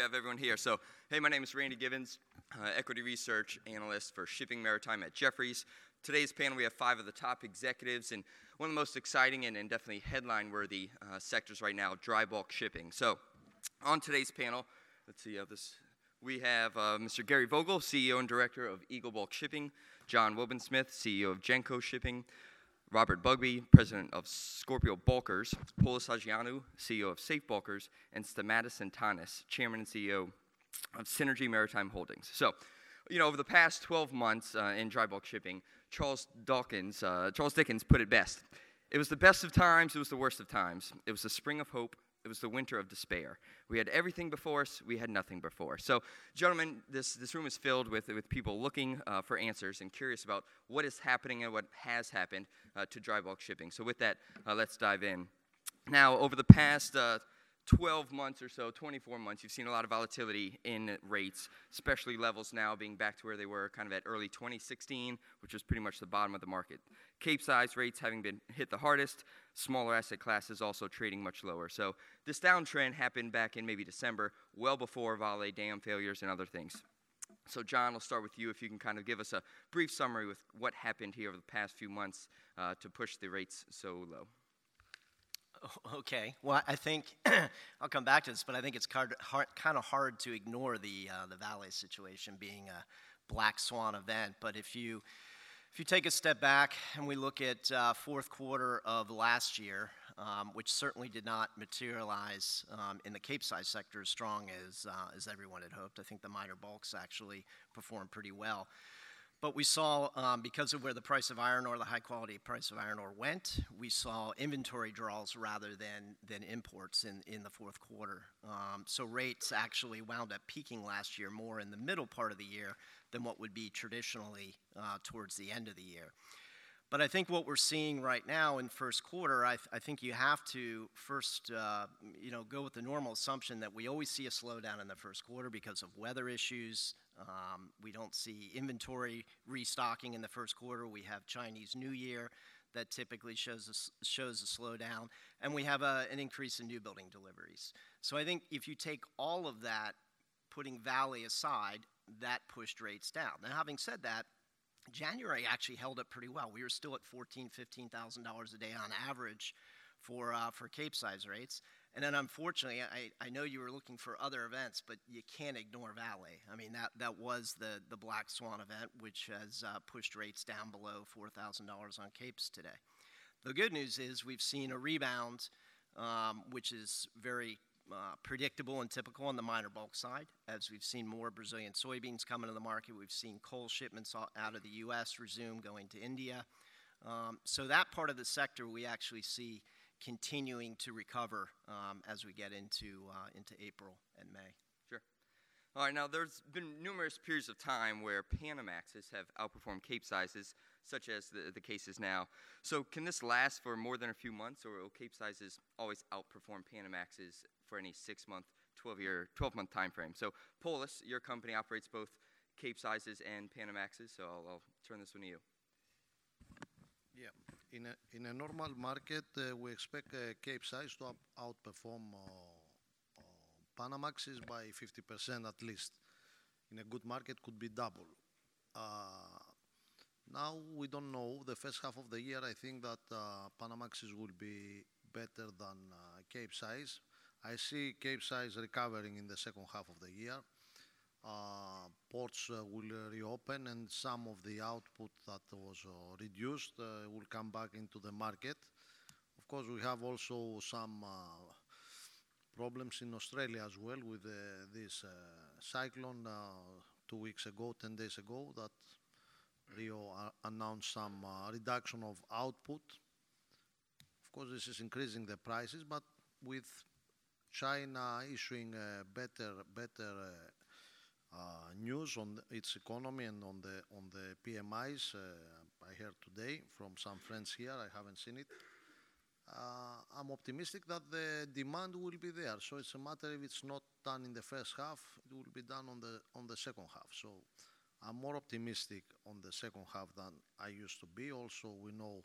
have everyone here. So, hey, my name is Randy Giveans, uh, equity research analyst for Shipping Maritime at Jefferies. Today's panel, we have five of the top executives and one of the most exciting and, and definitely headline worthy uh, sectors right now dry bulk shipping. So, on today's panel, let's see how this. We have uh, Mr. Gary Vogel, CEO and director of Eagle Bulk Shipping, John Wobensmith, CEO of Genco Shipping, Robert Bugbee, president of Scorpio Bulkers, Polys Hajioannou, CEO of Safe Bulkers, and Stamatis Tsantanis, chairman and CEO of Seanergy Maritime Holdings. So, you know, over the past 12 months uh, in dry bulk shipping, Charles Dawkins, uh, Charles Dickens put it best. It was the best of times, it was the worst of times. It was the spring of hope, it was the winter of despair. We had everything before us, we had nothing before. So, gentlemen, this, this room is filled with, with people looking uh, for answers and curious about what is happening and what has happened uh, to dry bulk shipping. So, with that, uh, let's dive in. Now, over the past uh, 12 months or so, 24 months, you've seen a lot of volatility in rates, especially levels now being back to where they were kind of at early 2016, which was pretty much the bottom of the market. Cape size rates having been hit the hardest, smaller asset classes also trading much lower. So this downtrend happened back in maybe December, well before Vale dam failures and other things. So, John, I'll start with you if you can kind of give us a brief summary with what happened here over the past few months uh, to push the rates so low. Okay. Well, I think I'll come back to this, but I think it's kind of hard to ignore the uh, the Vale situation being a black swan event. But if you if you take a step back and we look at uh, fourth quarter of last year, um, which certainly did not materialize um, in the Capesize sector as strong as uh, as everyone had hoped. I think the minor bulks actually performed pretty well. But we saw, um, because of where the price of iron ore, the high quality price of iron ore went, we saw inventory draws rather than, than imports in, in the fourth quarter. Um, so rates actually wound up peaking last year more in the middle part of the year than what would be traditionally uh, towards the end of the year. But I think what we're seeing right now in first quarter, I, th- I think you have to first, uh, you know, go with the normal assumption that we always see a slowdown in the first quarter because of weather issues, um, we don't see inventory restocking in the first quarter. We have Chinese New Year that typically shows a, shows a slowdown, and we have a, an increase in new building deliveries. So I think if you take all of that, putting Vale aside, that pushed rates down. Now, having said that, January actually held up pretty well. We were still at fourteen, fifteen thousand dollars a day on average for uh, for Cape size rates. And then unfortunately, I, I know you were looking for other events, but you can't ignore Vale. I mean, that, that was the, the Black Swan event, which has uh, pushed rates down below $4,000 on Capes today. The good news is we've seen a rebound, um, which is very uh, predictable and typical on the minor bulk side, as we've seen more Brazilian soybeans come into the market. We've seen coal shipments out of the U.S. resume going to India. Um, so that part of the sector we actually see continuing to recover um, as we get into, uh, into April and May. Sure. All right, now there's been numerous periods of time where Panamaxes have outperformed Cape sizes, such as the, the case is now. So, can this last for more than a few months, or will Cape sizes always outperform Panamaxes for any six month, 12 year, 12 month time frame? So, Polys, your company operates both Cape sizes and Panamaxes, so I'll, I'll turn this one to you. Yeah. In a, in a normal market, uh, we expect uh, Cape size to outperform uh, Panamaxes by 50% at least. In a good market, could be double. now we don't know. The first half of the year, I think that Panamaxes will be better than Cape size. I see Cape size recovering in the second half of the year. Uh, ports uh, will reopen and some of the output that was uh, reduced uh, will come back into the market. Of course, we have also some uh, problems in Australia as well with uh, this cyclone two weeks ago, 10 days ago, that Rio announced some reduction of output. Of course, this is increasing the prices, but with China issuing better uh, news on its economy and on the on the PMIs. Uh, I heard today from some friends here. I haven't seen it. Uh, I'm optimistic that the demand will be there. So it's a matter if it's not done in the first half, it will be done on the on the second half. So I'm more optimistic on the second half than I used to be. Also, we know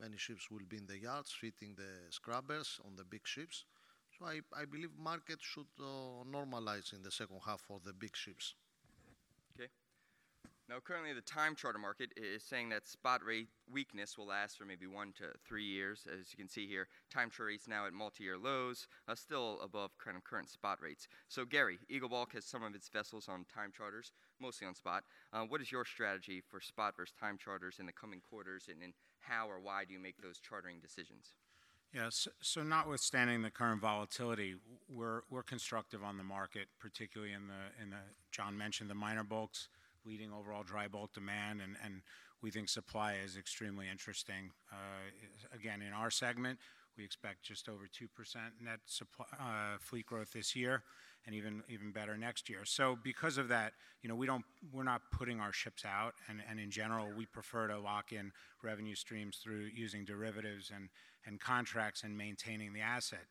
many ships will be in the yards fitting the scrubbers on the big ships. So I, believe market should uh, normalize in the second half for the big ships. Okay. Now, currently, the time charter market is saying that spot rate weakness will last for maybe one to three years. As you can see here, time charter rates now at multi-year lows, uh, still above of current spot rates. So, Gary, Eagle Bulk has some of its vessels on time charters, mostly on spot. Uh, what is your strategy for spot versus time charters in the coming quarters, and, and how or why do you make those chartering decisions? Yes. So notwithstanding the current volatility, we're constructive on the market, particularly in the in the John mentioned the minor bulks leading overall dry bulk demand, and we think supply is extremely interesting. Uh, again, in our segment, we expect just over two percent net supply uh, fleet growth this year, and even even better next year. So because of that, you know, we don't we're not putting our ships out, and and in general, we prefer to lock in revenue streams through using derivatives and and contracts and maintaining the asset.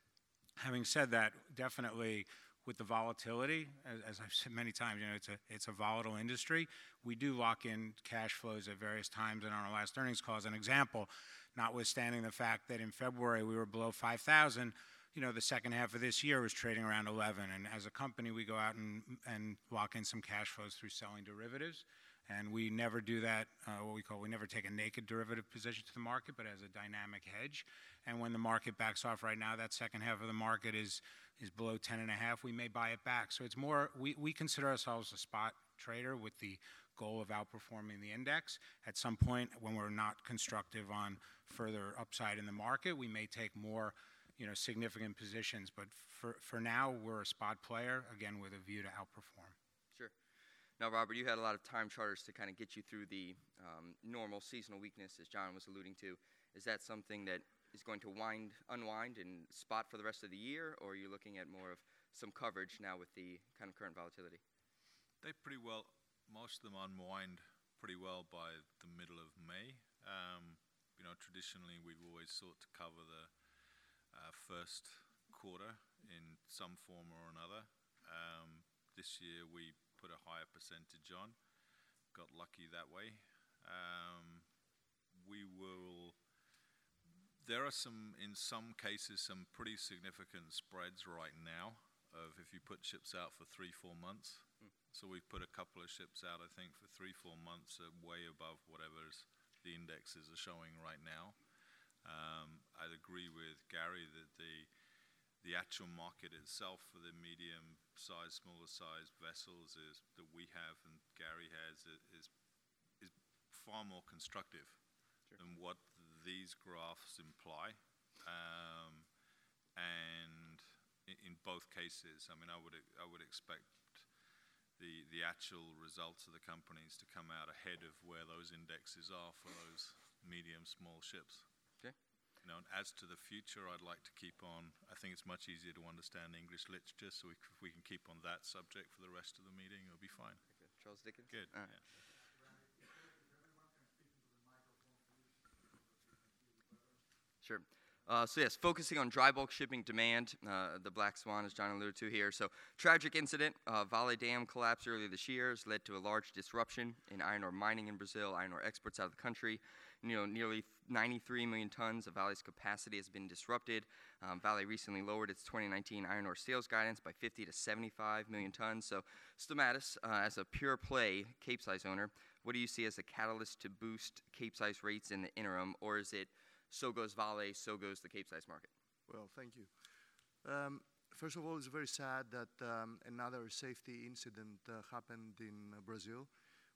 Having said that, definitely with the volatility, as, as, I've said many times, you know, it's a, it's a volatile industry. We do lock in cash flows at various times, on our last earnings call, as an example, notwithstanding the fact that in February we were below 5,000, you know, the second half of this year was trading around 11. And as a company, we go out and, and lock in some cash flows through selling derivatives. And we never do that, uh, what we call, we never take a naked derivative position to the market, but as a dynamic hedge. And when the market backs off right now, that second half of the market is, is below 10 and a half, we may buy it back. So it's more, we, we consider ourselves a spot trader with the goal of outperforming the index. At some point, when we're not constructive on further upside in the market, we may take more, you know, significant positions. But for, for now, we're a spot player, again, with a view to outperform. Sure. Now, Robert, you had a lot of time charters to kind of get you through the um, normal seasonal weakness, as John was alluding to. Is that something that is going to wind, unwind and spot for the rest of the year, or are you looking at more of some coverage now with the kind of current volatility? They pretty well, most of them unwind pretty well by the middle of May. Um, you know, traditionally we've always sought to cover the uh, first quarter in some form or another. Um, this year we put a higher percentage on. Got lucky that way. Um, we will. There are some, in some cases, some pretty significant spreads right now of if you put ships out for three, four months. Mm. So we've put a couple of ships out, I think, for three, four months, uh, way above whatever the indexes are showing right now. Um, I'd agree with Gary that the the actual market itself for the medium size, smaller size vessels is that we have and Gary has is is far more constructive sure. than what these graphs imply. Um, and in, in, both cases, I mean, I would I would expect the the actual results of the companies to come out ahead of where those indexes are for those medium small ships. You know, and as to the future, I'd like to keep on. I think it's much easier to understand English literature, so we, if we can keep on that subject for the rest of the meeting, it'll be fine. Okay. Charles Dickens. Good. Yeah. Sure. Uh, so yes, focusing on dry bulk shipping demand, uh, the Black Swan, as John alluded to here. So tragic incident, uh, Vale Dam collapse earlier this year has led to a large disruption in iron ore mining in Brazil, iron ore exports out of the country you know, nearly 93 million tons of Vale's capacity has been disrupted. Um, Vale recently lowered its 2019 iron ore sales guidance by 50 to 75 million tons. So, Stamatis, uh, as a pure play Capesize owner, what do you see as a catalyst to boost Capesize rates in the interim, or is it so goes Vale, so goes the Capesize market? Well, thank you. Um, first of all, it's very sad that um, another safety incident uh, happened in uh, Brazil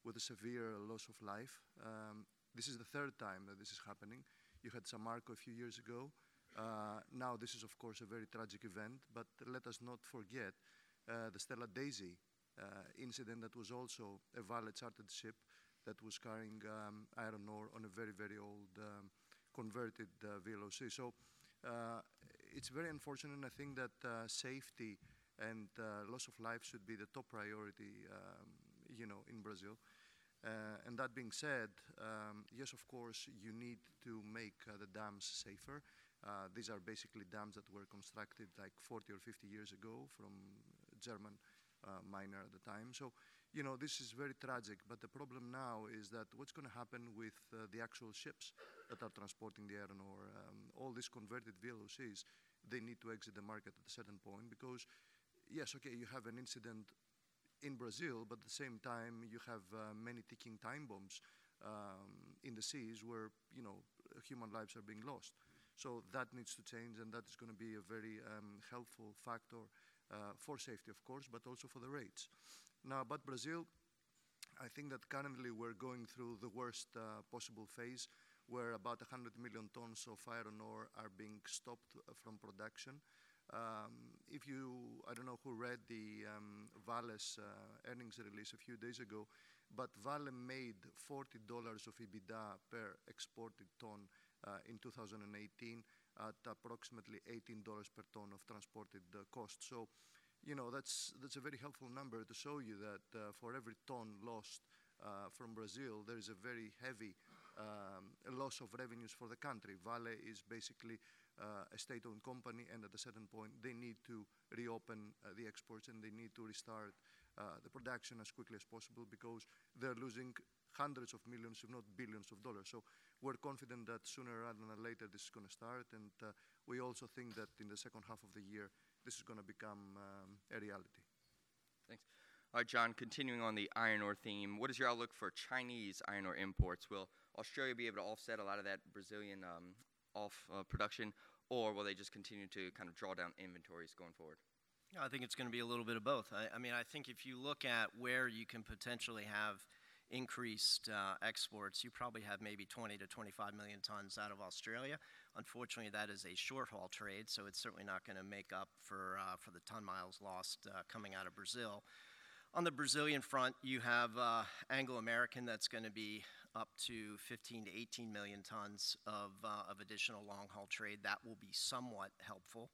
with a severe loss of life. Um, this is the third time that this is happening. You had Samarco a few years ago. Uh, now, this is, of course, a very tragic event, but let us not forget uh, the Stella Daisy uh, incident that was also a Vale chartered ship that was carrying um, iron ore on a very, very old um, converted uh, VLOC. So uh, it's very unfortunate, I think that uh, safety and loss of life should be the top priority, um, you know, in Brazil. Uh, and that being said, um, yes, of course, you need to make uh, the dams safer. Uh, these are basically dams that were constructed like 40 or 50 years ago from German uh, miner at the time. So, you know, this is very tragic. But the problem now is that what's going to happen with uh, the actual ships that are transporting the iron ore? Um, all these converted VLOCs, they need to exit the market at a certain point because, yes, okay, you have an incident in Brazil, but at the same time you have uh, many ticking time bombs um, in the seas where you know human lives are being lost. So that needs to change, and that is going to be a very um, helpful factor uh, for safety, of course, but also for the rates. Now, about Brazil, I think that currently we're going through the worst uh, possible phase where about 100 million tons of iron ore are being stopped uh, from production. Um, if you, I don't know who read the um, Vale's uh, earnings release a few days ago, but Vale made $40 of EBITDA per exported ton uh, in 2018 at approximately $18 per ton of transported uh, cost. So, you know, that's, that's a very helpful number to show you that uh, for every ton lost uh, from Brazil, there is a very heavy um, loss of revenues for the country. Vale is basically uh, a state-owned company, and at a certain point, they need to reopen uh, the exports and they need to restart uh, the production as quickly as possible because they're losing hundreds of millions, if not billions of dollars. So we're confident that sooner rather than later this is going to start, and uh, we also think that in the second half of the year this is going to become um, a reality. Thanks. All right, John, continuing on the iron ore theme, what is your outlook for Chinese iron ore imports? Will Australia be able to offset a lot of that Brazilian um, off uh, production, or will they just continue to kind of draw down inventories going forward? I think it's going to be a little bit of both. I, I, mean, I think if you look at where you can potentially have increased uh, exports, you probably have maybe 20 to 25 million tons out of Australia. Unfortunately, that is a short haul trade, so it's certainly not going to make up for, uh, for the ton miles lost uh, coming out of Brazil. On the Brazilian front, you have uh, Anglo American that's going to be up to 15 to 18 million tons of, uh, of additional long haul trade. That will be somewhat helpful.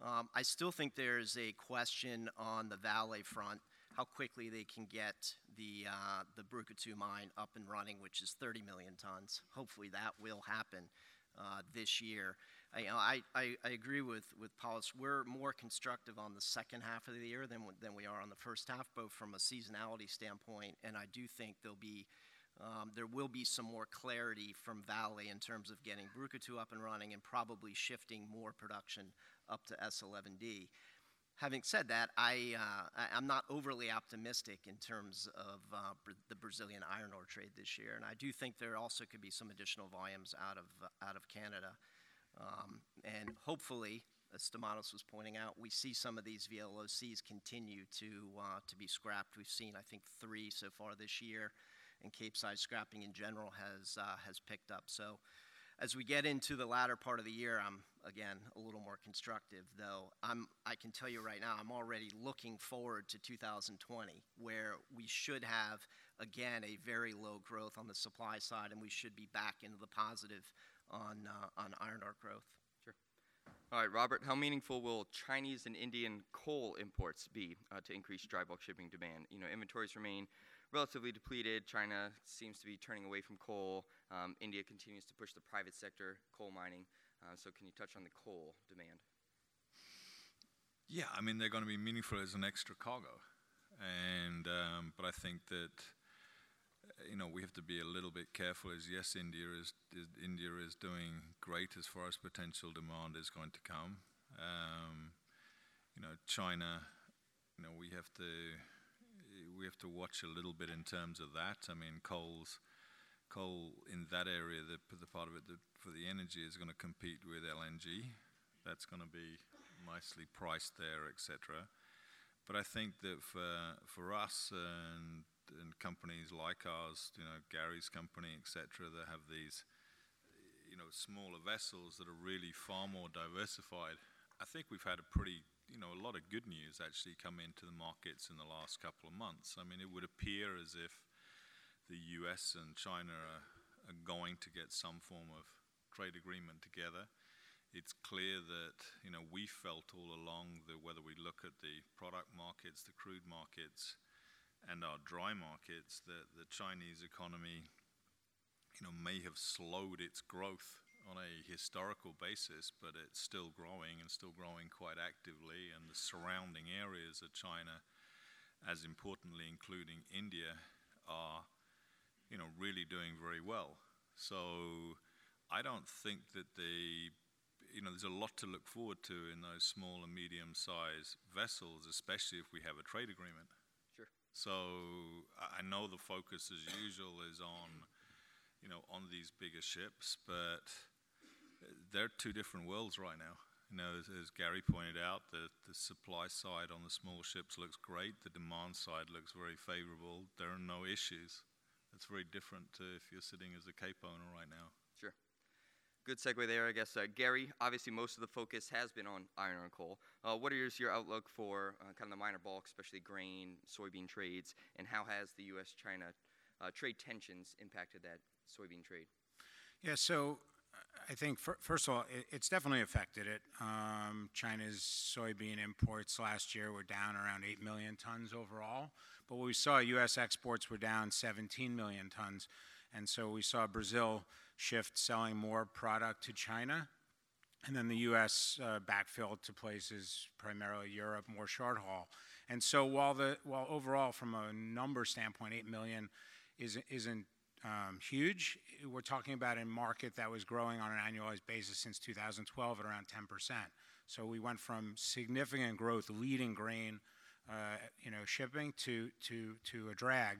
Um, I still think there's a question on the Vale front how quickly they can get the, uh, the Brucutu mine up and running, which is 30 million tons. Hopefully that will happen uh, this year. I, I, I, agree with, with Polys. We're more constructive on the second half of the year than, than we are on the first half, both from a seasonality standpoint, and I do think there'll be um, there will be some more clarity from Vale in terms of getting Brucutu up and running and probably shifting more production up to S11D. Having said that, I, uh, I, am not overly optimistic in terms of uh, br- the Brazilian iron ore trade this year, and I do think there also could be some additional volumes out of, uh, out of Canada. Um, and hopefully, as Stamatis was pointing out, we see some of these VLOCs continue to, uh, to be scrapped. We've seen, I think, three so far this year, and cape Capesize scrapping in general has, uh, has picked up. So as we get into the latter part of the year, I'm again a little more constructive. Though I'm, I can tell you right now, I'm already looking forward to 2020, where we should have again a very low growth on the supply side, and we should be back into the positive on uh, on iron ore growth. Sure. All right, Robert, how meaningful will Chinese and Indian coal imports be uh, to increase dry bulk shipping demand? You know, inventories remain relatively depleted. China seems to be turning away from coal. Um, India continues to push the private sector coal mining. Uh, so, can you touch on the coal demand? Yeah, I mean they're going to be meaningful as an extra cargo, and um, but I think that you know we have to be a little bit careful. As yes, India is, is India is doing great as far as potential demand is going to come. Um, you know, China. You know, we have to we have to watch a little bit in terms of that. I mean, coal's coal in that area, the, the part of it that for the energy is going to compete with LNG. That's going to be nicely priced there, etc. But I think that for for us and and companies like ours, you know, Gary's company, etc., that have these, you know, smaller vessels that are really far more diversified. I think we've had a pretty you know, a lot of good news actually come into the markets in the last couple of months. I mean, it would appear as if the US and China are, are going to get some form of trade agreement together. It's clear that, you know, we felt all along that whether we look at the product markets, the crude markets, and our dry markets, that the Chinese economy, you know, may have slowed its growth on a historical basis, but it's still growing and still growing quite actively. And the surrounding areas of China, as importantly, including India, are, you know, really doing very well. So I don't think that the you know, there's a lot to look forward to in those small and medium-sized vessels, especially if we have a trade agreement. Sure. So I I know the focus, as usual, is on, you know, on these bigger ships, but they're two different worlds right now. You know, as, as Gary pointed out, the, the supply side on the small ships looks great. The demand side looks very favorable. There are no issues. It's very different to if you're sitting as a Cape owner right now. Sure. Good segue there, I guess. Uh, Gary, obviously most of the focus has been on iron and coal. Uh, what is your outlook for uh, kind of the minor bulk, especially grain, soybean trades, and how has the U.S.-China uh, trade tensions impacted that soybean trade? Yeah, so I think fir- first of all, it, it's definitely affected it. Um, China's soybean imports last year were down around 8 million tons overall, but what we saw U.S. exports were down 17 million tons. And so we saw Brazil shift selling more product to China, and then the U.S. Uh, backfilled to places, primarily Europe, more short haul. And so while the while overall, from a number standpoint, 8 million isn't, isn't huge. We're talking about a market that was growing on an annualized basis since 2012 at around 10%. So we went from significant growth, leading grain, uh, you know, shipping to a drag.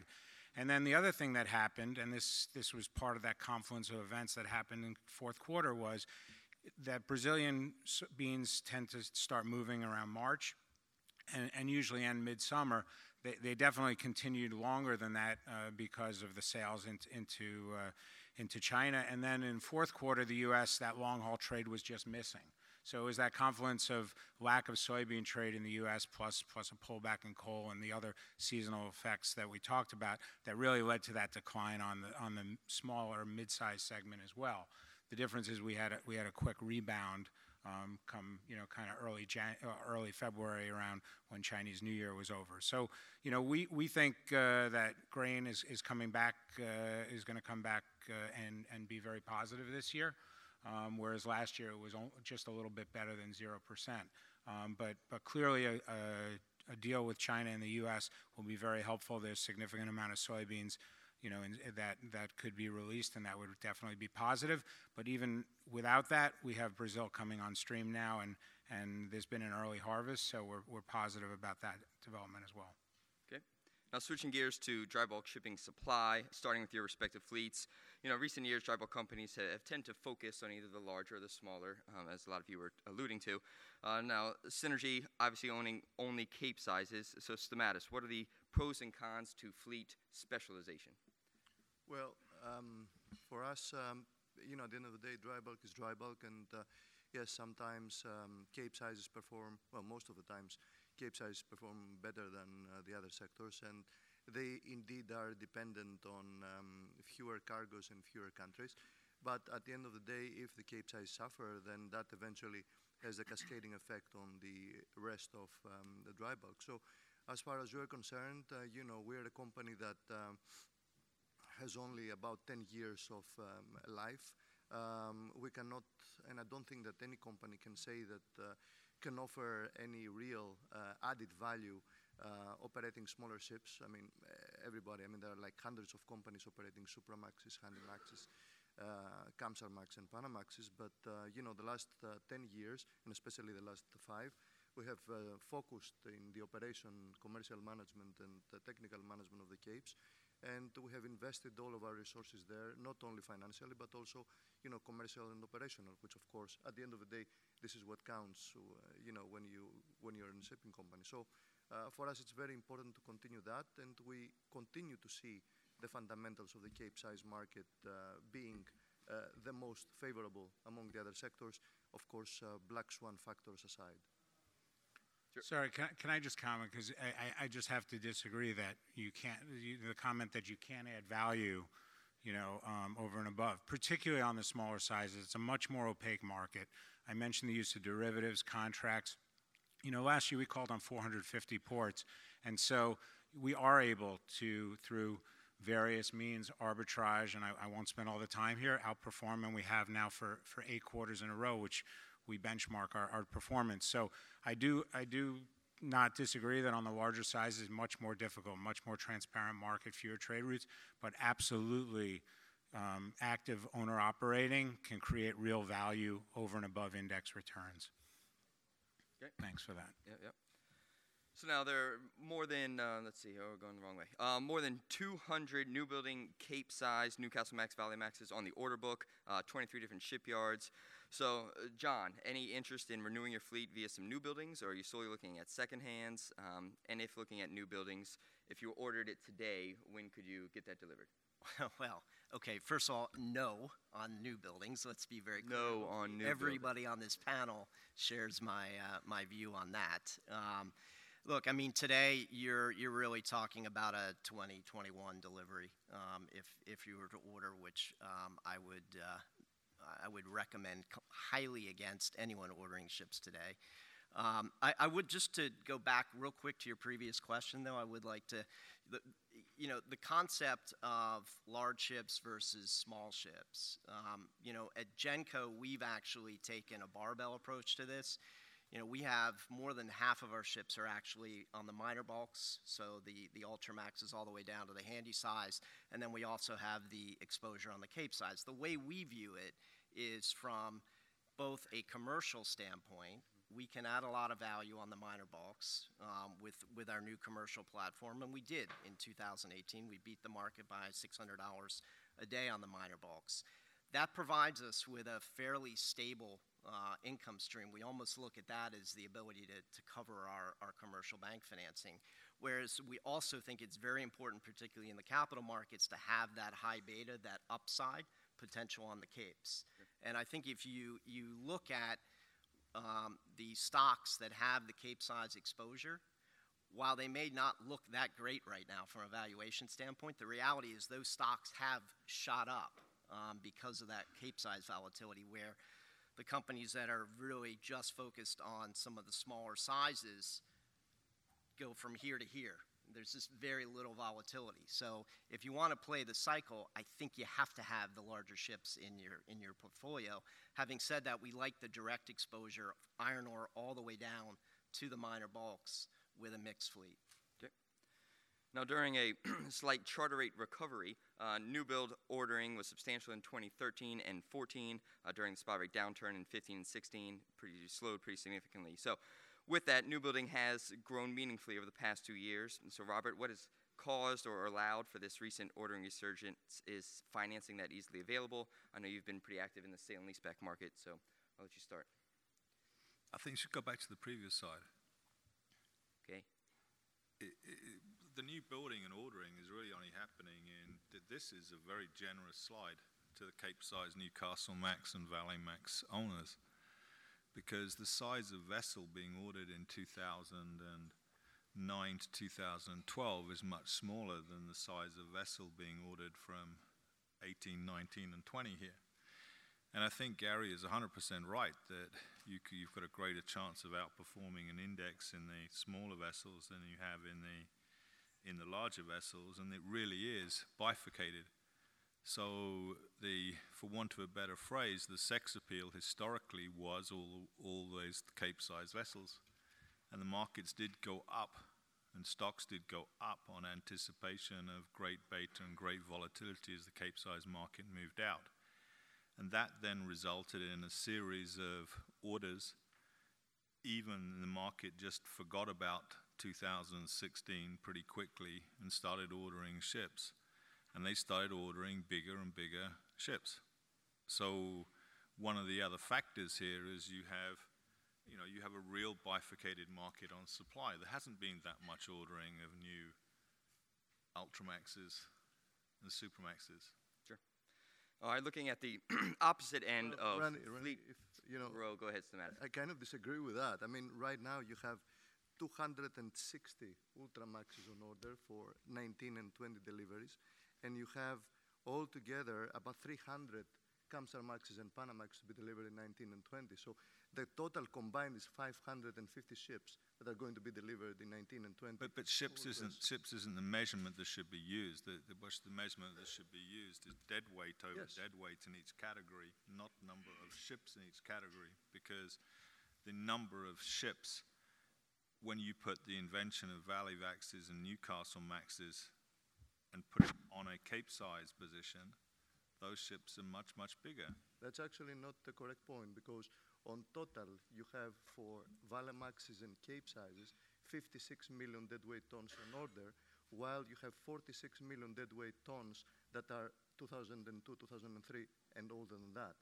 And then the other thing that happened, and this this was part of that confluence of events that happened in fourth quarter, was that Brazilian beans tend to start moving around March, and usually end midsummer they, they definitely continued longer than that uh, because of the sales into into, uh, into China. And then in fourth quarter, the U.S. that long haul trade was just missing. So it was that confluence of lack of soybean trade in the U.S. plus plus a pullback in coal and the other seasonal effects that we talked about that really led to that decline on the on the smaller mid-sized segment as well. The difference is we had a, we had a quick rebound um, come you know kind of early Jan- uh, early February around when Chinese New Year was over. So you know we we think uh, that grain is is coming back uh, is going to come back uh, and and be very positive this year. Um, whereas last year it was just a little bit better than zero percent. Um, but but clearly a, a, a deal with China and the U.S. will be very helpful. There's significant amount of soybeans you know, that that could be released, and that would definitely be positive. But even without that, we have Brazil coming on stream now, and and there's been an early harvest, so we're we're positive about that development as well. Okay. Now switching gears to dry bulk shipping supply, starting with your respective fleets. You know, recent years, dry bulk companies have, have tend to focus on either the larger or the smaller, um, as a lot of you were alluding to. Uh, now, Seanergy obviously owning only Cape sizes. So, Stamatis, what are the pros and cons to fleet specialization? Well, um, for us, um, you know, at the end of the day, dry bulk is dry bulk, and uh, yes, sometimes um, Cape sizes perform, well, most of the times, Cape sizes perform better than uh, the other sectors, and they indeed are dependent on um, fewer cargoes and fewer countries. But at the end of the day, if the Cape size suffer, then that eventually has a cascading effect on the rest of um, the dry bulk. So, as far as you're concerned, uh, you know, we're a company that um, has only about 10 years of um, life. Um, we cannot, and I don't think that any company can say that uh, can offer any real uh, added value uh, operating smaller ships. I mean, everybody, I mean, there are like hundreds of companies operating Supramaxes, Handymaxes, uh, Kamsarmax and Panamaxes, but uh, you know, the last uh, 10 years, and especially the last five, we have uh, focused in the operation, commercial management, and technical management of the Capes and we have invested all of our resources there, not only financially, but also, you know, commercial and operational, which of course, at the end of the day, this is what counts, uh, you know, when, you, when you're in a shipping company. So uh, for us, it's very important to continue that, and we continue to see the fundamentals of the Cape size market uh, being uh, the most favorable among the other sectors, of course, uh, black swan factors aside. Sorry, can can I just comment because I, I just have to disagree that you can't you, the comment that you can't add value, you know, um, over and above, particularly on the smaller sizes. It's a much more opaque market. I mentioned the use of derivatives contracts. You know, last year we called on 450 ports, and so we are able to through various means arbitrage, and I, I won't spend all the time here, outperform, and we have now for, for eight quarters in a row, which we benchmark our, our performance. So I do, I do not disagree that on the larger sizes, much more difficult, much more transparent market, fewer trade routes, but absolutely um, active owner operating can create real value over and above index returns. Okay. Thanks for that. Yep, yep. So now there are more than, uh, let's see, oh, we're going the wrong way. Uh, more than 200 new building Cape size Newcastle Max Valemaxes on the order book, uh, 23 different shipyards. So, uh, John, any interest in renewing your fleet via some new buildings, or are you solely looking at second hands? Um, and if looking at new buildings, if you ordered it today, when could you get that delivered? well, okay, first of all, no on new buildings. Let's be very clear. No on new Everybody on this panel shares my, uh, my view on that. Um, look, I mean, today you're, you're really talking about a 2021 delivery um, if, if you were to order, which um, I, would, uh, I would recommend highly against anyone ordering ships today. Um, I, I, would just to go back real quick to your previous question, though. I would like to, the, you know, the concept of large ships versus small ships. Um, you know, at Genco, we've actually taken a barbell approach to this. You know, we have more than half of our ships are actually on the minor bulks, so the, the Ultramax is all the way down to the handy size, and then we also have the exposure on the Cape size. The way we view it is from both a commercial standpoint, we can add a lot of value on the minor bulks um, with, with our new commercial platform, and we did in 2018. We beat the market by $600 a day on the minor bulks. That provides us with a fairly stable uh, income stream. We almost look at that as the ability to, to cover our, our commercial bank financing. Whereas we also think it's very important, particularly in the capital markets, to have that high beta, that upside potential on the capes. And I think if you, you look at um, the stocks that have the Cape size exposure, while they may not look that great right now from a valuation standpoint, the reality is those stocks have shot up um, because of that Cape size volatility, where the companies that are really just focused on some of the smaller sizes go from here to here. There's just very little volatility. So if you want to play the cycle, I think you have to have the larger ships in your in your portfolio. Having said that, we like the direct exposure, of iron ore all the way down to the minor bulks with a mixed fleet. Okay. Now, during a slight charter rate recovery, uh, new build ordering was substantial in 2013 and 14. Uh, during the spot rate downturn in 15 and 16, pretty slowed pretty significantly. So, with that, new building has grown meaningfully over the past two years. And so, Robert, what has caused or allowed for this recent ordering resurgence is financing that easily available. I know you've been pretty active in the sale and leaseback market, so I'll let you start. I think you should go back to the previous slide. Okay. It, it, the new building and ordering is really only happening in this is a very generous slide to the Cape size Newcastle Max and Valemax owners because the size of vessel being ordered in 2009 to 2012 is much smaller than the size of vessel being ordered from 18, 19, and 20 here. And I think Gary is 100% right that you, have got a greater chance of outperforming an index in the smaller vessels than you have in the in the larger vessels, and it really is bifurcated. So the, for want of a better phrase, the sex appeal historically was all, all those Cape-sized vessels, and the markets did go up, and stocks did go up on anticipation of great beta and great volatility as the Cape-sized market moved out, and that then resulted in a series of orders. Even the market just forgot about 2016 pretty quickly and started ordering ships and they started ordering bigger and bigger ships. So one of the other factors here is you have, you know, you have a real bifurcated market on supply. There hasn't been that much ordering of new Ultramaxes and Supramaxes. Sure. All right, looking at the opposite end well, of Randy, fleet. if, you know, row, go ahead, Stamatis. I kind of disagree with that. I mean, right now you have 260 Ultramaxes on order for 19 and 20 deliveries and you have altogether about 300 Kamsarmaxes and Panamax to be delivered in 19 and 20. So the total combined is 550 ships that are going to be delivered in 19 and 20. But, but ships isn't ships isn't the measurement that should be used. The, the, the measurement that should be used is dead weight over yes. dead weight in each category, not number of ships in each category, because the number of ships when you put the invention of Valemaxes and Newcastle Maxes and put it on a cape size position those ships are much, much bigger. That's actually not the correct point because on total you have for Valemaxes and Capesizes 56 million deadweight tons on order, while you have 46 million deadweight tons that are 2002, 2003 and older than that.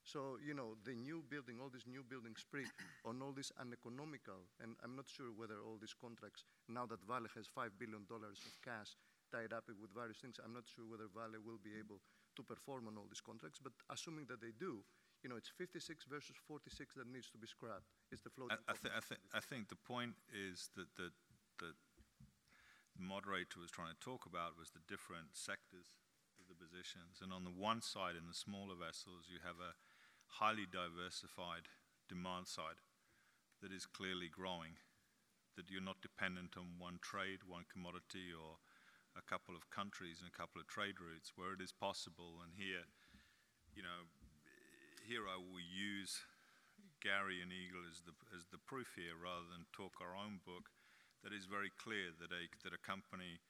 So, you know, the new building, all this new building spree on all this uneconomical, and I'm not sure whether all these contracts, now that Vale has $5 billion of cash tied up with various things, I'm not sure whether Vale will be able to perform on all these contracts, but assuming that they do, you know, it's 56 versus 46 that needs to be scrapped. It's the I, floating I, top th- I, th- I think the point is that the, the, the moderator was trying to talk about was the different sectors of the positions. And on the one side, in the smaller vessels, you have a highly diversified demand side that is clearly growing, that you're not dependent on one trade, one commodity, or a couple of countries and a couple of trade routes where it is possible. And here, you know, here I will use Gary and Eagle as the, as the proof here rather than talk our own book that is very clear that a, that a company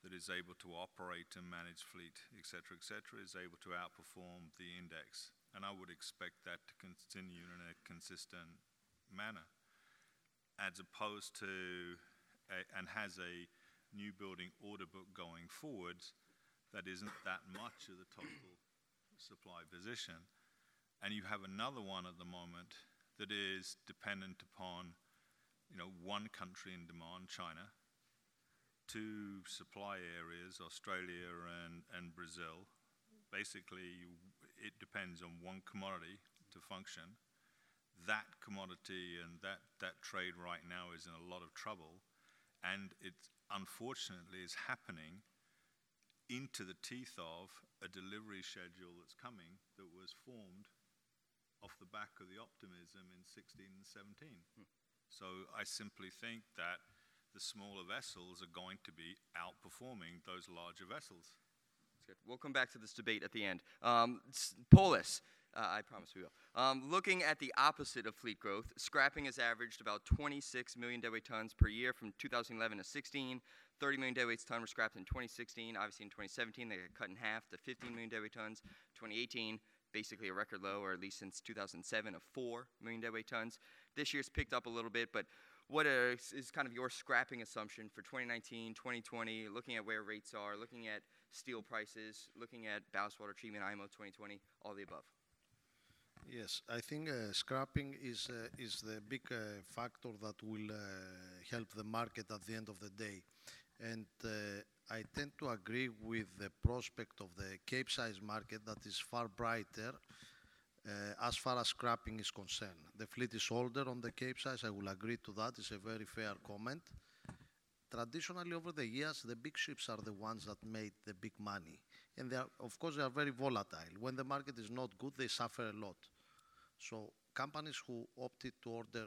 that is able to operate and manage fleet, et cetera, et cetera, is able to outperform the index. And I would expect that to continue in a consistent manner, as opposed to, a, and has a new building order book going forwards that isn't that much of the total supply position. And you have another one at the moment that is dependent upon, you know, one country in demand, China, two supply areas, Australia and, and Brazil. Basically, it depends on one commodity to function. That commodity and that, that trade right now is in a lot of trouble, and it unfortunately is happening into the teeth of a delivery schedule that's coming that was formed off the back of the optimism in 16 and 17. So I simply think that the smaller vessels are going to be outperforming those larger vessels. We'll come back to this debate at the end. Um, Polys, uh, I promise we will. Um, looking at the opposite of fleet growth, scrapping has averaged about 26 million deadweight tons per year from 2011 to 16. 30 million deadweight tons were scrapped in 2016. Obviously, in 2017, they got cut in half to 15 million deadweight tons. 2018, basically a record low, or at least since 2007, of 4 million deadweight tons. This year's picked up a little bit, but what is, is kind of your scrapping assumption for 2019, 2020, looking at where rates are, looking at steel prices, looking at ballast water treatment, IMO 2020, all the above? Yes, I think uh, scrapping is uh, is the big uh, factor that will help the market at the end of the day, and I tend to agree with the prospect of the Cape size market that is far brighter as far as scrapping is concerned. The fleet is older on the Cape size. I will agree to that. It's a very fair comment. Traditionally, over the years, the big ships are the ones that made the big money, and they are, of course, they are very volatile. When the market is not good, they suffer a lot. So companies who opted to order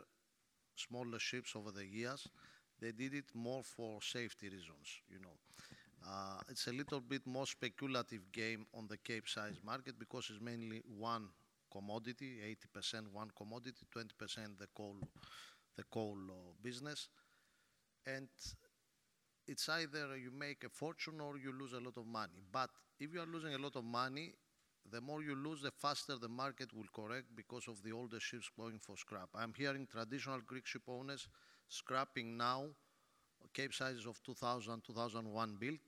smaller ships over the years, they did it more for safety reasons, you know. Uh, it's a little bit more speculative game on the Cape size market because it's mainly one commodity, 80% one commodity, 20% the coal, the coal uh, business. And it's either you make a fortune or you lose a lot of money. But if you are losing a lot of money, the more you lose, the faster the market will correct because of the older ships going for scrap. I'm hearing traditional Greek ship owners scrapping now Cape sizes of 2000, 2001 built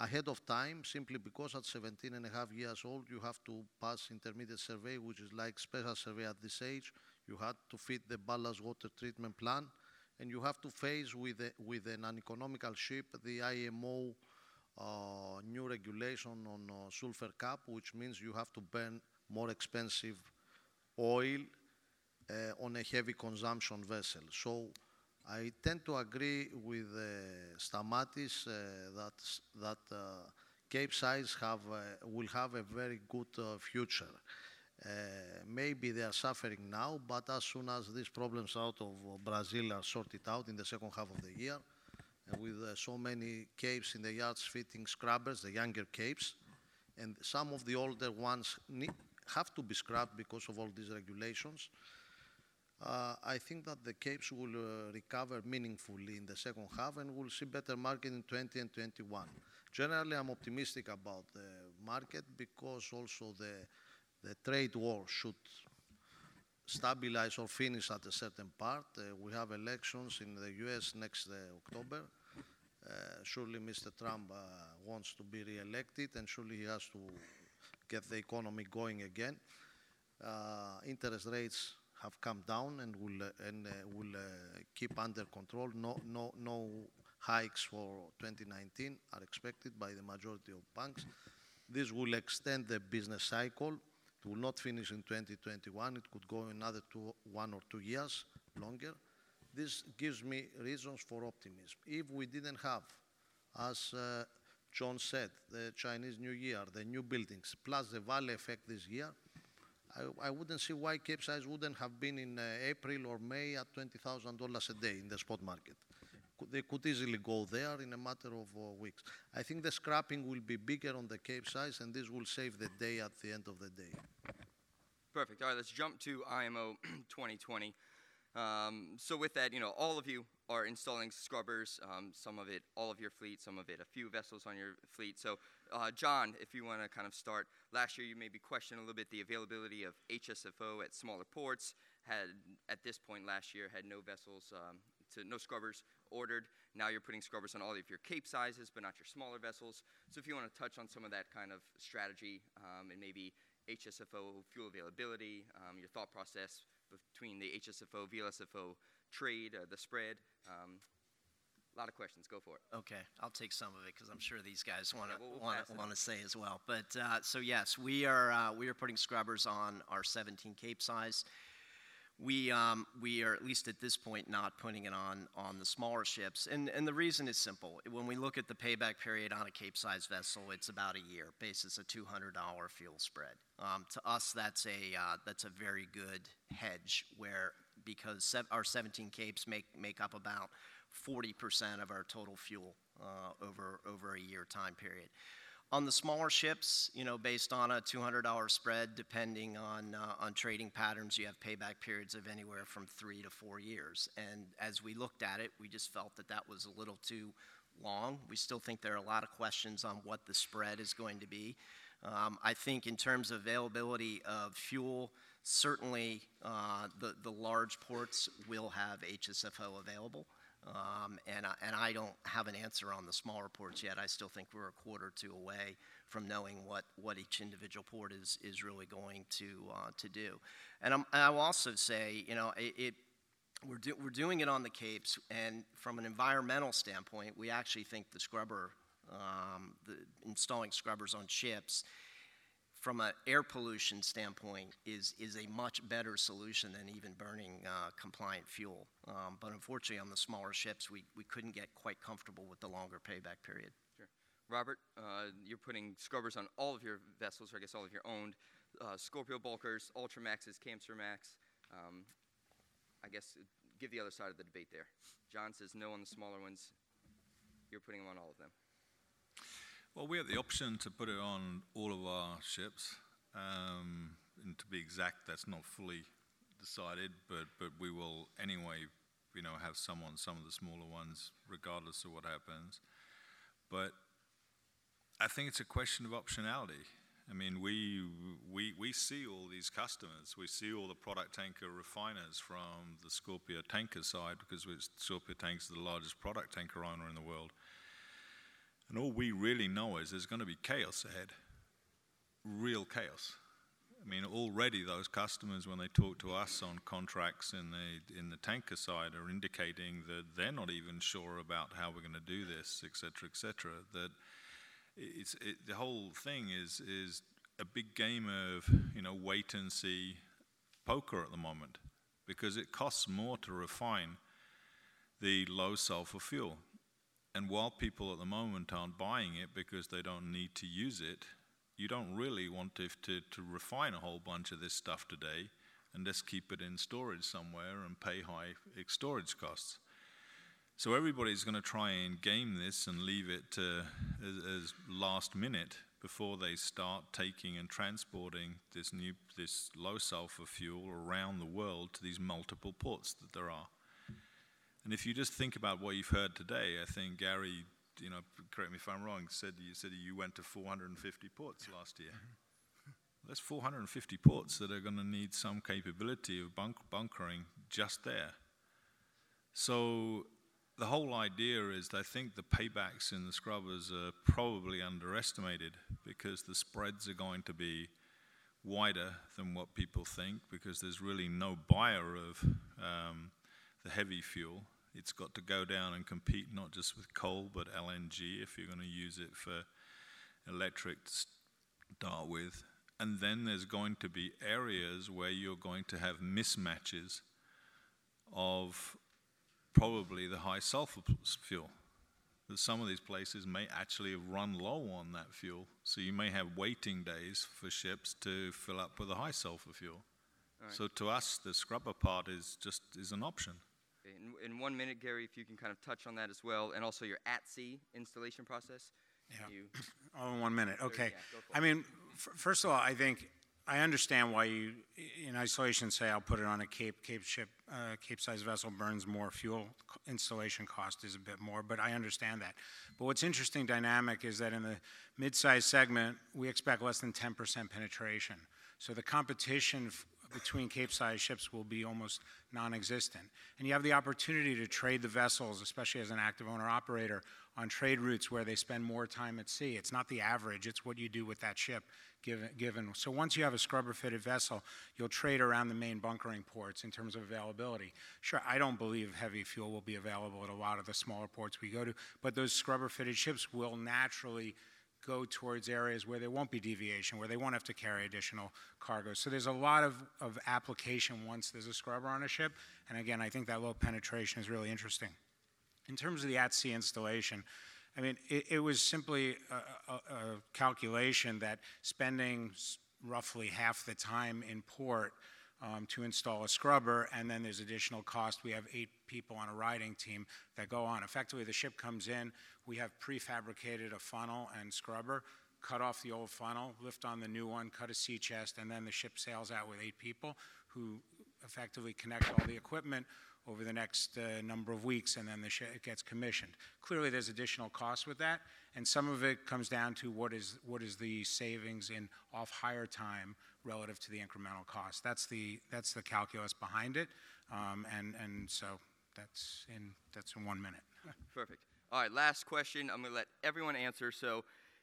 ahead of time simply because at 17 and a half years old you have to pass intermediate survey, which is like special survey at this age. You had to fit the ballast water treatment plan and you have to face with, a, with an uneconomical ship the IMO uh, new regulation on uh, sulfur cap, which means you have to burn more expensive oil uh, on a heavy consumption vessel. So I tend to agree with uh, Stamatis uh, that, that Cape size have, will have a very good future. Uh, maybe they are suffering now, but as soon as these problems out of Brazil are sorted out in the second half of the year, with uh, so many capes in the yards fitting scrubbers, the younger capes, and some of the older ones need, have to be scrubbed because of all these regulations. Uh, I think that the capes will uh, recover meaningfully in the second half and we'll see better market in 20 and 21. Generally, I'm optimistic about the market because also the, the trade war should stabilize or finish at a certain part. Uh, we have elections in the US next uh, October. Uh, surely Mr. Trump wants to be re-elected and surely he has to get the economy going again. Interest rates have come down and will, keep under control. No hikes for 2019 are expected by the majority of banks. This will extend the business cycle. Will not finish in 2021. It could go another two, one or two years longer. This gives me reasons for optimism. If we didn't have, as uh, John said, the Chinese New Year, the new buildings, plus the Vale effect this year, I, I wouldn't see why Capesize wouldn't have been in uh, April or May at $20,000 a day in the spot market. They could easily go there in a matter of uh, weeks. I think the scrapping will be bigger on the Cape size, and this will save the day at the end of the day. Perfect. All right, let's jump to IMO 2020. Um, so with that, you know, all of you are installing scrubbers. Um, some of it, all of your fleet. Some of it, a few vessels on your fleet. So, uh, John, if you want to kind of start, last year you maybe questioned a little bit the availability of HSFO at smaller ports. Had at this point last year had no vessels, um, to no scrubbers ordered. Now you're putting scrubbers on all of your cape sizes, but not your smaller vessels. So if you want to touch on some of that kind of strategy um, and maybe HSFO fuel availability, um, your thought process between the HSFO, VLSFO trade, uh, the spread. Um, a lot of questions. Go for it. Okay, I'll take some of it because I'm sure these guys want to want to say as well. But uh, so yes, we are uh, we are putting scrubbers on our 17 cape size. We, um, we are at least at this point not putting it on on the smaller ships, and and the reason is simple. When we look at the payback period on a cape size vessel, it's about a year. Basis a $200 fuel spread. Um, to us, that's a uh, that's a very good hedge where because our 17 capes make make up about 40% of our total fuel uh, over, over a year time period. On the smaller ships, you know, based on a $200 spread, depending on, uh, on trading patterns, you have payback periods of anywhere from three to four years. And as we looked at it, we just felt that that was a little too long. We still think there are a lot of questions on what the spread is going to be. Um, I think in terms of availability of fuel, certainly uh, the, the large ports will have HSFO available. Um, and, I, and I don't have an answer on the small ports yet. I still think we're a quarter or two away from knowing what, what each individual port is, is really going to, uh, to do. And I will also say, you know, it, it we're, do, we're doing it on the Capes, and from an environmental standpoint, we actually think the scrubber, um, the installing scrubbers on ships from an air pollution standpoint, is, is a much better solution than even burning uh, compliant fuel. Um, but unfortunately, on the smaller ships, we, we couldn't get quite comfortable with the longer payback period. Sure. Robert, uh, you're putting scrubbers on all of your vessels, or I guess all of your owned uh, Scorpio bulkers, Ultramaxes, Kamsarmax. Um, I guess give the other side of the debate there. John says no on the smaller ones. You're putting them on all of them. Well, we have the option to put it on all of our ships. Um, and to be exact, that's not fully decided, but, but we will anyway, you know, have some on some of the smaller ones, regardless of what happens. But I think it's a question of optionality. I mean, we, we, we see all these customers. We see all the product tanker refiners from the Scorpio tanker side because Scorpio Tankers is the largest product tanker owner in the world. And all we really know is there's going to be chaos ahead real chaos. I mean, already those customers, when they talk to us on contracts in the in the tanker side, are indicating that they're not even sure about how we're going to do this, et cetera, et cetera. That it's it, the whole thing is is a big game of you know wait and see poker at the moment because it costs more to refine the low sulfur fuel. And while people at the moment aren't buying it because they don't need to use it, you don't really want to, to, to refine a whole bunch of this stuff today and just keep it in storage somewhere and pay high storage costs. So everybody's going to try and game this and leave it uh, as, as, last minute before they start taking and transporting this new this low sulfur fuel around the world to these multiple ports that there are. And if you just think about what you've heard today, I think Gary you know, correct me if I'm wrong, said you said you went to 450 ports last year. There's 450 ports that are going to need some capability of bunk- bunkering just there. So the whole idea is I think the paybacks in the scrubbers are probably underestimated because the spreads are going to be wider than what people think because there's really no buyer of um, the heavy fuel. It's got to go down and compete not just with coal but LNG if you're going to use it for electric to start with. And then there's going to be areas where you're going to have mismatches of probably the high sulfur fuel. That some of these places may actually run low on that fuel, so you may have waiting days for ships to fill up with the high sulfur fuel. Right. So to us, the scrubber part is just is an option. In, in one minute, Gary, if you can kind of touch on that as well, and also your at sea installation process. Yeah. You, All in one minute, okay. yeah, I mean, f- first of all, I think, I understand why you, in isolation, say I'll put it on a Cape, Cape ship, uh, Cape-sized vessel burns more fuel, installation cost is a bit more, but I understand that. But what's interesting dynamic is that in the mid-size segment, we expect less than 10% penetration. So the competition f- between Cape-sized ships will be almost non-existent. And you have the opportunity to trade the vessels, especially as an active owner-operator, on trade routes where they spend more time at sea. It's not the average, it's what you do with that ship given. given. So once you have a scrubber-fitted vessel, you'll trade around the main bunkering ports in terms of availability. Sure, I don't believe heavy fuel will be available at a lot of the smaller ports we go to, but those scrubber-fitted ships will naturally go towards areas where there won't be deviation, where they won't have to carry additional cargo. So there's a lot of, of application once there's a scrubber on a ship. And again, I think that low penetration is really interesting. In terms of the at-sea installation, I mean, it, it was simply a, a, a calculation that spending roughly half the time in port um, to install a scrubber, and then there's additional cost. We have eight people on a riding team that go on. Effectively, the ship comes in, we have prefabricated a funnel and scrubber, cut off the old funnel, lift on the new one, cut a sea chest, and then the ship sails out with eight people who effectively connect all the equipment over the next uh, number of weeks, and then the ship gets commissioned. Clearly, there's additional cost with that, and some of it comes down to what is what is the savings in off-hire time relative to the incremental cost. That's the that's the calculus behind it, um, and and so that's in that's in one minute. Perfect. All right, last question. I'm going to let everyone answer. So,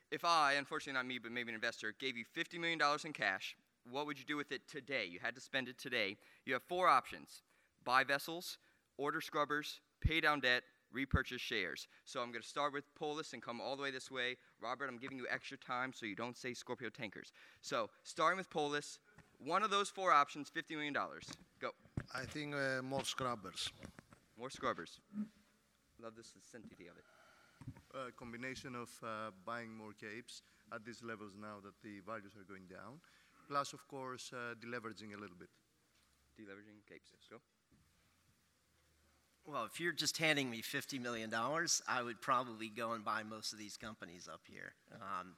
if I, unfortunately not me, but maybe an investor, gave you $50 million in cash, what would you do with it today? You had to spend it today. You have four options buy vessels, order scrubbers, pay down debt, repurchase shares. So, I'm going to start with Polys and come all the way this way. Robert, I'm giving you extra time so you don't say Scorpio tankers. So, starting with Polys, one of those four options, $50 million. Go. I think uh, more scrubbers. More scrubbers. Love the salinity of it. a combination of uh, buying more capes at these levels now that the values are going down, plus, of course, uh, deleveraging a little bit. Deleveraging capes. Go. Well, if you're just handing me $50 million, I would probably go and buy most of these companies up here. Um,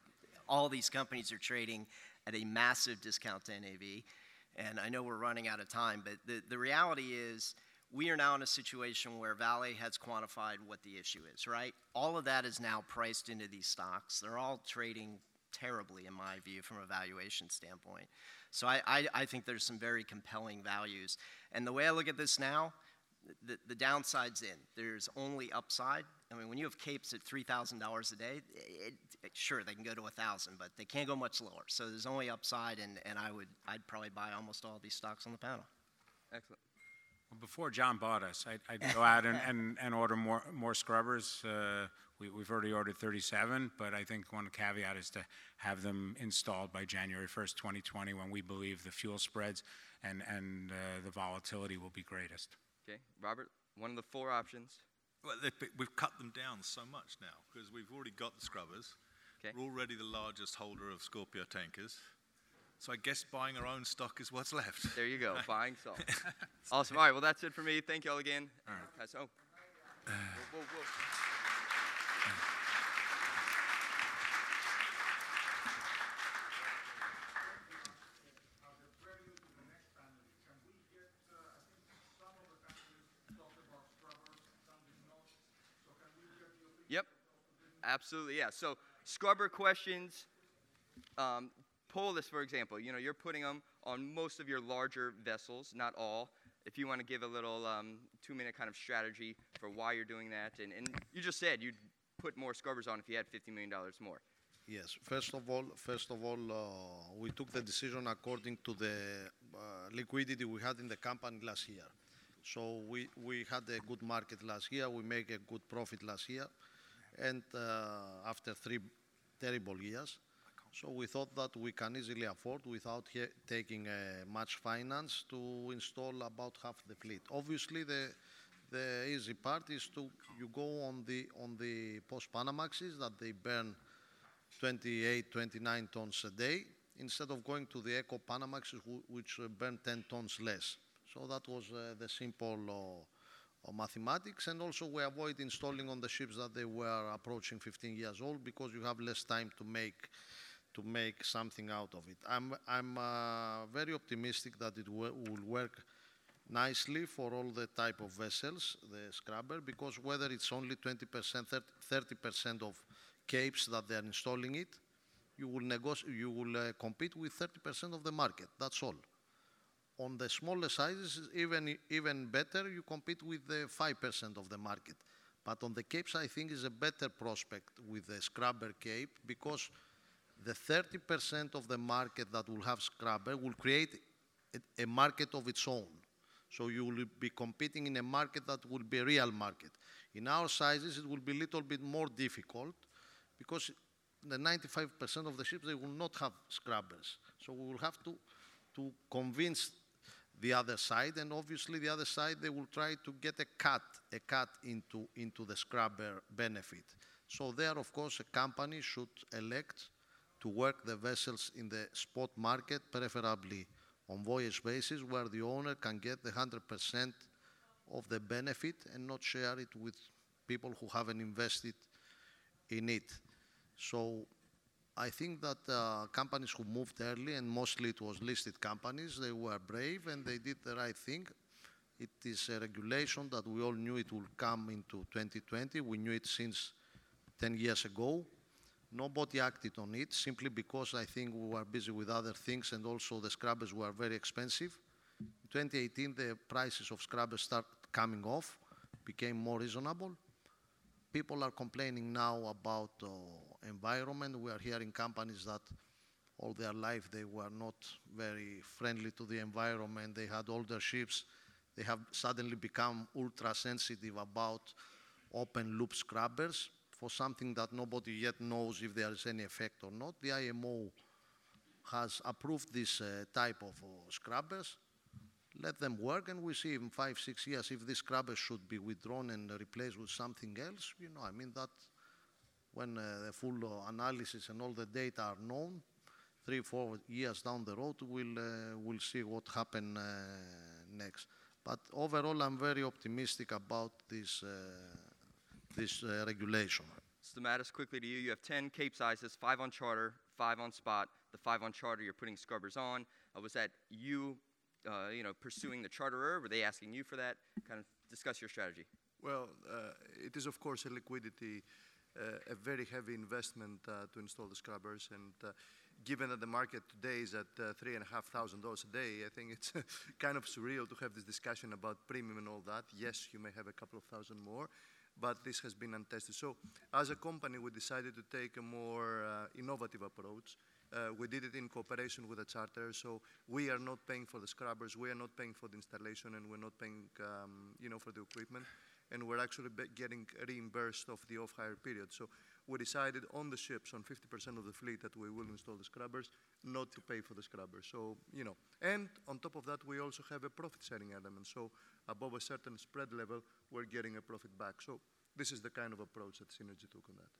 all these companies are trading at a massive discount to NAV. And I know we're running out of time, but the, the reality is we are now in a situation where Vale has quantified what the issue is, right? All of that is now priced into these stocks. They're all trading terribly, in my view, from a valuation standpoint. So I, I, I think there's some very compelling values. And the way I look at this now, the, the downside's in. There's only upside. I mean, when you have capes at $3,000 a day, it, it, sure, they can go to 1000 but they can't go much lower. So there's only upside, and, and I would, I'd probably buy almost all these stocks on the panel. Excellent. Well, before John bought us, I'd, I'd go out and, and, and order more, more scrubbers. Uh, we, we've already ordered 37, but I think one caveat is to have them installed by January 1st, 2020, when we believe the fuel spreads and, and uh, the volatility will be greatest. Okay, Robert, one of the four options. Well, we've cut them down so much now because we've already got the scrubbers. Okay. We're already the largest holder of Scorpio tankers. So I guess buying our own stock is what's left. There you go, buying stock. awesome. All right, well, that's it for me. Thank you all again. All right. Pass- oh. Whoa, whoa, whoa. Yep. Absolutely, yeah. So scrubber questions. Um, Polys, for example, you know, you're putting them on most of your larger vessels, not all. If you want to give a little um, two-minute kind of strategy for why you're doing that, and, and you just said you'd put more scrubbers on if you had $50 million more. Yes. First of all, first of all, uh, we took the decision according to the uh, liquidity we had in the company last year. So we, we had a good market last year. We make a good profit last year, and uh, after three terrible years, so we thought that we can easily afford, without taking uh, much finance, to install about half the fleet. Obviously, the the easy part is to you go on the on the post Panamaxes that they burn 28, 29 tons a day instead of going to the Eco Panamaxes which uh, burn 10 tons less. So that was uh, the simple mathematics, and also we avoid installing on the ships that they were approaching 15 years old because you have less time to make to make something out of it. I'm I'm uh, very optimistic that it will work nicely for all the type of vessels, the scrubber, because whether it's only 20%, 30% of capes that they're installing it, you will, you will uh, compete with 30% of the market. That's all. On the smaller sizes, even, even better, you compete with the 5% of the market. But on the capes, I think is a better prospect with the scrubber cape because the 30% of the market that will have scrubber will create a, market of its own. So you will be competing in a market that will be a real market. In our sizes, it will be a little bit more difficult because the 95% of the ships they will not have scrubbers. So we will have to to convince the other side, and obviously the other side they will try to get a cut, a cut into into the scrubber benefit. So there, of course, a company should elect to work the vessels in the spot market, preferably on voyage basis, where the owner can get the 100% of the benefit and not share it with people who haven't invested in it. So I think that uh, companies who moved early, and mostly it was listed companies, they were brave and they did the right thing. It is a regulation that we all knew it would come into 2020. We knew it since 10 years ago. Nobody acted on it simply because I think we were busy with other things and also the scrubbers were very expensive. In 2018, the prices of scrubbers started coming off, became more reasonable. People are complaining now about uh, environment. We are hearing companies that all their life they were not very friendly to the environment. They had older ships. They have suddenly become ultra sensitive about open loop scrubbers for something that nobody yet knows if there is any effect or not. The IMO has approved this uh, type of uh, scrubbers. Let them work, and we see in five, six years if these scrubbers should be withdrawn and replaced with something else. You know, I mean that when uh, the full uh, analysis and all the data are known, three, four years down the road, we'll uh, we'll see what happen uh, next. But overall, I'm very optimistic about this uh, this uh, regulation. Stamatis, quickly to you. You have 10 Cape sizes, five on charter, five on spot. The five on charter, you're putting scrubbers on. Uh, was that you, uh, you know, pursuing the charterer? Were they asking you for that? Kind of discuss your strategy. Well, uh, it is of course a liquidity, a very heavy investment uh, to install the scrubbers, and uh, given that the market today is at uh, three and a day, I think it's kind of surreal to have this discussion about premium and all that. Yes, you may have a couple of thousand more, but this has been untested. So, as a company, we decided to take a more innovative approach. Uh, we did it in cooperation with a charter, so we are not paying for the scrubbers, we are not paying for the installation, and we're not paying, um, you know, for the equipment, and we're actually getting reimbursed of the off-hire period. So we decided on the ships, on 50% of the fleet, that we will install the scrubbers, not to pay for the scrubbers. So, you know, and on top of that, we also have a profit-sharing element. So above a certain spread level, we're getting a profit back. So this is the kind of approach that Seanergy took on that.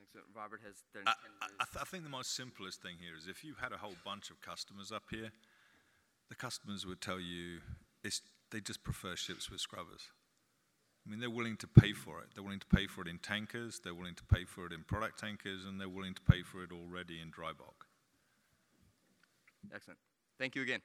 Excellent. Robert has their I, I, I th- I think the most simplest thing here is if you had a whole bunch of customers up here, the customers would tell you it's, they just prefer ships with scrubbers. I mean, they're willing to pay for it. They're willing to pay for it in tankers, they're willing to pay for it in product tankers, and they're willing to pay for it already in dry bulk. Excellent. Thank you again.